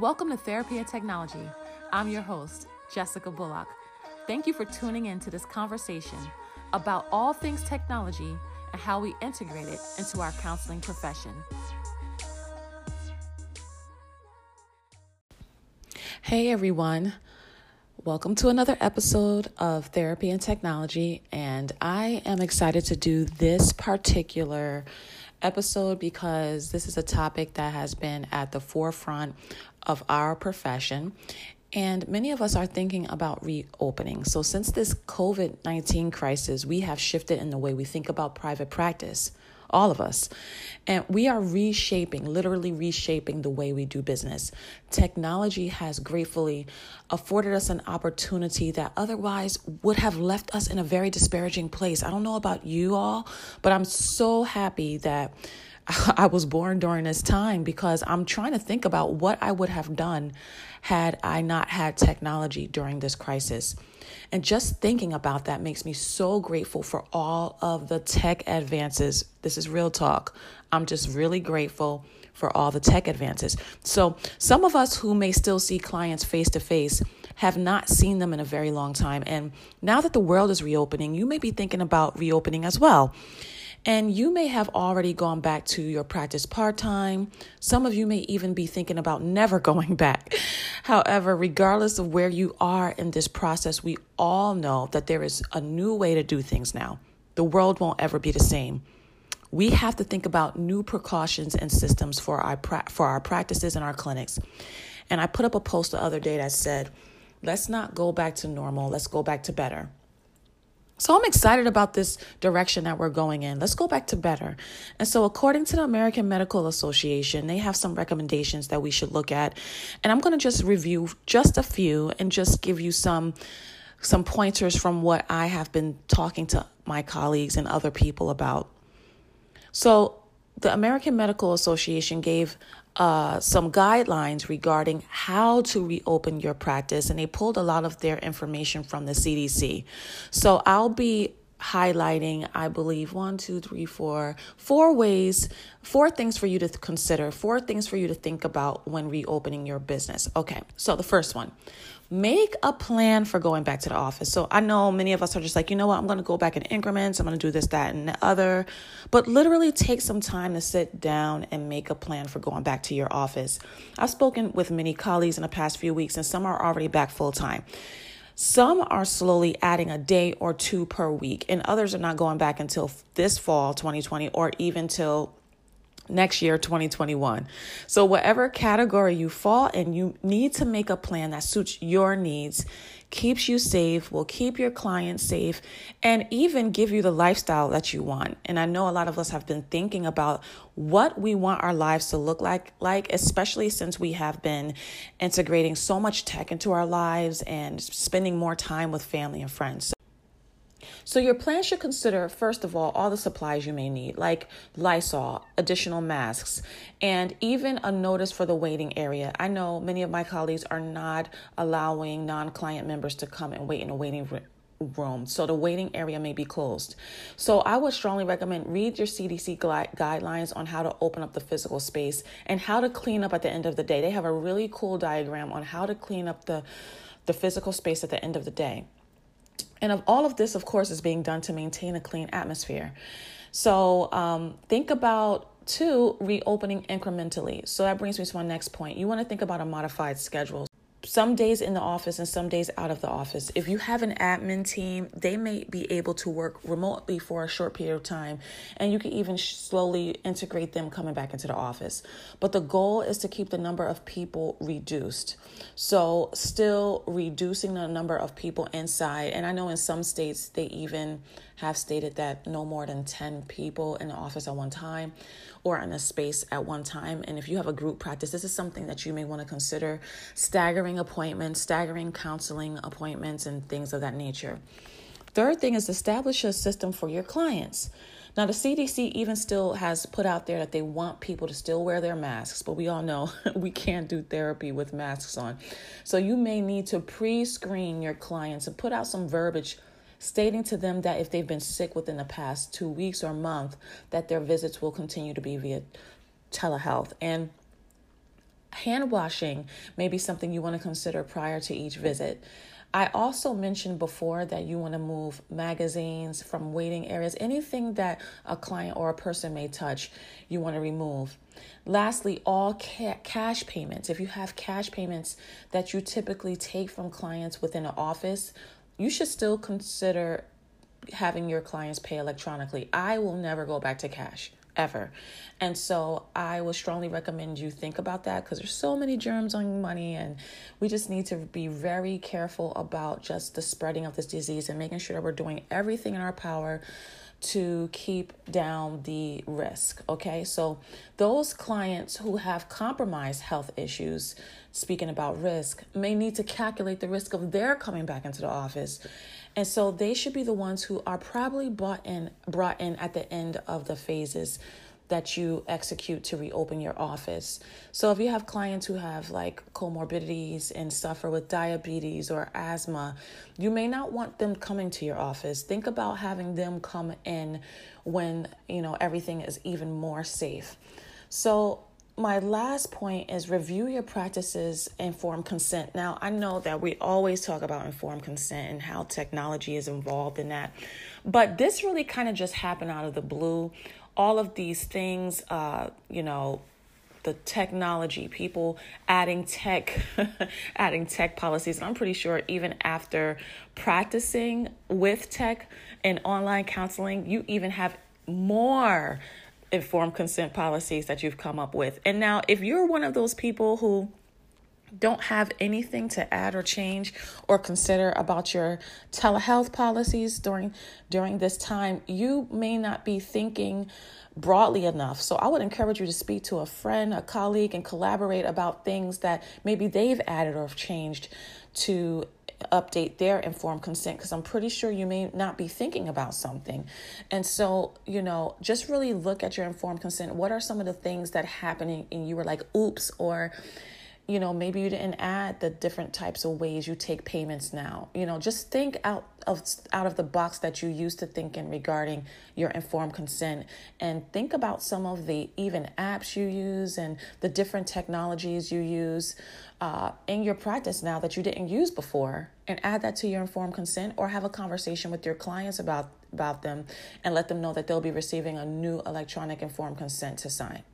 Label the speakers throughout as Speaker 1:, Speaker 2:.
Speaker 1: Welcome to Therapy and Technology. I'm your host, Jessica Bullock. Thank you for tuning in to this conversation about all things technology and how we integrate it into our counseling profession. Hey everyone, welcome to another episode of Therapy and Technology. And I am excited to do this particular episode because this is a topic that has been at the forefront of our profession. And many of us are thinking about reopening. So, since this COVID 19 crisis, we have shifted in the way we think about private practice, all of us. And we are reshaping, literally reshaping the way we do business. Technology has gratefully afforded us an opportunity that otherwise would have left us in a very disparaging place. I don't know about you all, but I'm so happy that I was born during this time because I'm trying to think about what I would have done had I not had technology during this crisis. And just thinking about that makes me so grateful for all of the tech advances. This is real talk. I'm just really grateful for all the tech advances. So, some of us who may still see clients face to face have not seen them in a very long time. And now that the world is reopening, you may be thinking about reopening as well. And you may have already gone back to your practice part time. Some of you may even be thinking about never going back. However, regardless of where you are in this process, we all know that there is a new way to do things now. The world won't ever be the same. We have to think about new precautions and systems for our pra- for our practices and our clinics. And I put up a post the other day that said, "Let's not go back to normal. Let's go back to better." So I'm excited about this direction that we're going in. Let's go back to better. And so, according to the American Medical Association, they have some recommendations that we should look at. And I'm going to just review just a few and just give you some some pointers from what I have been talking to my colleagues and other people about. So, the American Medical Association gave uh, some guidelines regarding how to reopen your practice, and they pulled a lot of their information from the CDC. So I'll be highlighting, I believe, one, two, three, four, four ways, four things for you to consider, four things for you to think about when reopening your business. Okay, so the first one make a plan for going back to the office. So I know many of us are just like, you know what, I'm going to go back in increments. I'm going to do this, that, and the other. But literally take some time to sit down and make a plan for going back to your office. I've spoken with many colleagues in the past few weeks, and some are already back full time. Some are slowly adding a day or two per week, and others are not going back until this fall 2020 or even till next year 2021 so whatever category you fall in you need to make a plan that suits your needs keeps you safe will keep your clients safe and even give you the lifestyle that you want. And i know a lot of us have been thinking about what we want our lives to look like like especially since we have been integrating so much tech into our lives and spending more time with family and friends so, your plan should consider, first of all, all the supplies you may need, like Lysol, additional masks, and even a notice for the waiting area. I know many of my colleagues are not allowing non client members to come and wait in a waiting room. So the waiting area may be closed. So I would strongly recommend read your CDC guidelines on how to open up the physical space and how to clean up at the end of the day. They have a really cool diagram on how to clean up the the physical space at the end of the day. And of all of this, of course, is being done to maintain a clean atmosphere. So um, think about two reopening incrementally. So that brings me to my next point. You want to think about a modified schedule some days in the office and some days out of the office. If you have an admin team, they may be able to work remotely for a short period of time, and you can even slowly integrate them coming back into the office. But the goal is to keep the number of people reduced. So, still reducing the number of people inside. And I know in some states they even have stated that no more than 10 people in the office at one time or in a space at one time. And if you have a group practice, this is something that you may want to consider staggering appointments, staggering counseling appointments, and things of that nature. Third thing is establish a system for your clients. Now, the CDC even still has put out there that they want people to still wear their masks, but we all know we can't do therapy with masks on. So, you may need to pre screen your clients and put out some verbiage stating to them that if they've been sick within the past two weeks or month, that their visits will continue to be via telehealth. And hand washing may be something you want to consider prior to each visit. I also mentioned before that you want to move magazines from waiting areas, anything that a client or a person may touch, you want to remove. Lastly, all ca- cash payments. If you have cash payments that you typically take from clients within an office, you should still consider having your clients pay electronically. I will never go back to cash ever. And so I would strongly recommend you think about that because there's so many germs on money and we just need to be very careful about just the spreading of this disease and making sure that we're doing everything in our power to keep down the risk. Okay, so those clients who have compromised health issues, speaking about risk, may need to calculate the risk of their coming back into the office. And so they should be the ones who are probably brought in brought in at the end of the phases that you execute to reopen your office. So if you have clients who have like comorbidities and suffer with diabetes or asthma, you may not want them coming to your office. Think about having them come in when, you know, everything is even more safe. So my last point is review your practices informed consent. Now, I know that we always talk about informed consent and how technology is involved in that, but this really kind of just happened out of the blue. All of these things, uh, you know, the technology, people adding tech, adding tech policies. And I'm pretty sure even after practicing with tech and online counseling, you even have more informed consent policies that you've come up with. And now, if you're one of those people who don't have anything to add or change or consider about your telehealth policies during during this time you may not be thinking broadly enough so i would encourage you to speak to a friend a colleague and collaborate about things that maybe they've added or changed to update their informed consent because I'm pretty sure you may not be thinking about something. And so, you know, just really look at your informed consent. What are some of the things that happening and you were like, oops, or you know, maybe you didn't add the different types of ways you take payments now. You know, just think out of out of the box that you used to think in regarding your informed consent and think about some of the even apps you use and the different technologies you use uh, in your practice now that you didn't use before and add that to your informed consent or have a conversation with your clients about about them and let them know that they'll be receiving a new electronic informed consent to sign.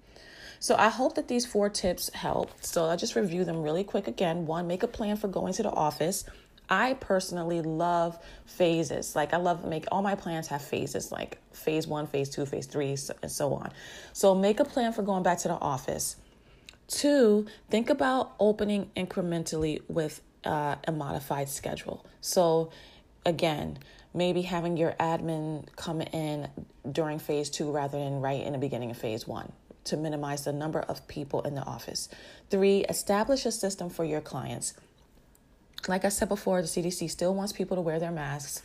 Speaker 1: So I hope that these four tips help. So I'll just review them really quick again. One, make a plan for going to the office. I personally love phases. Like I love make all my plans have phases, like phase one, phase two, phase three, and so on. So make a plan for going back to the office. Two, think about opening incrementally with uh, a modified schedule. So again, maybe having your admin come in during phase two rather than right in the beginning of phase one to minimize the number of people in the office. Three, establish a system for your clients. Like I said before, the CDC still wants people to wear their masks,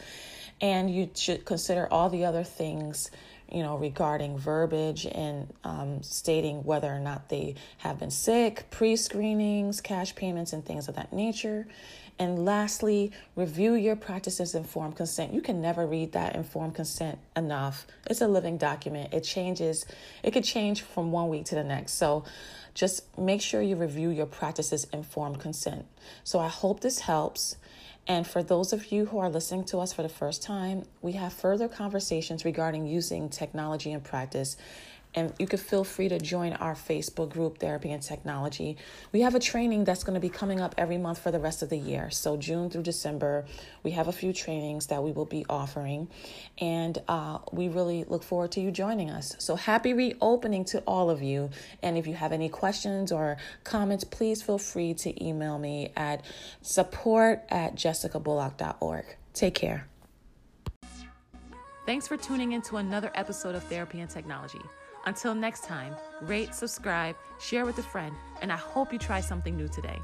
Speaker 1: and you should consider all the other things you know, regarding verbiage and um, stating whether or not they have been sick, pre screenings, cash payments, and things of that nature. And lastly, review your practices informed consent. You can never read that informed consent enough. It's a living document. It changes, it could change from one week to the next. So just make sure you review your practices informed consent. So I hope this helps. And for those of you who are listening to us for the first time, we have further conversations regarding using technology in practice and you could feel free to join our Facebook group, Therapy and Technology. We have a training that's going to be coming up every month for the rest of the year. So, June through December, we have a few trainings that we will be offering, and uh, we really look forward to you joining us. So, happy reopening to all of you. And if you have any questions or comments, please feel free to email me at support at jessicabullock.org. Take care. Thanks for tuning in to another episode of Therapy and Technology. Until next time, rate, subscribe, share with a friend, and I hope you try something new today.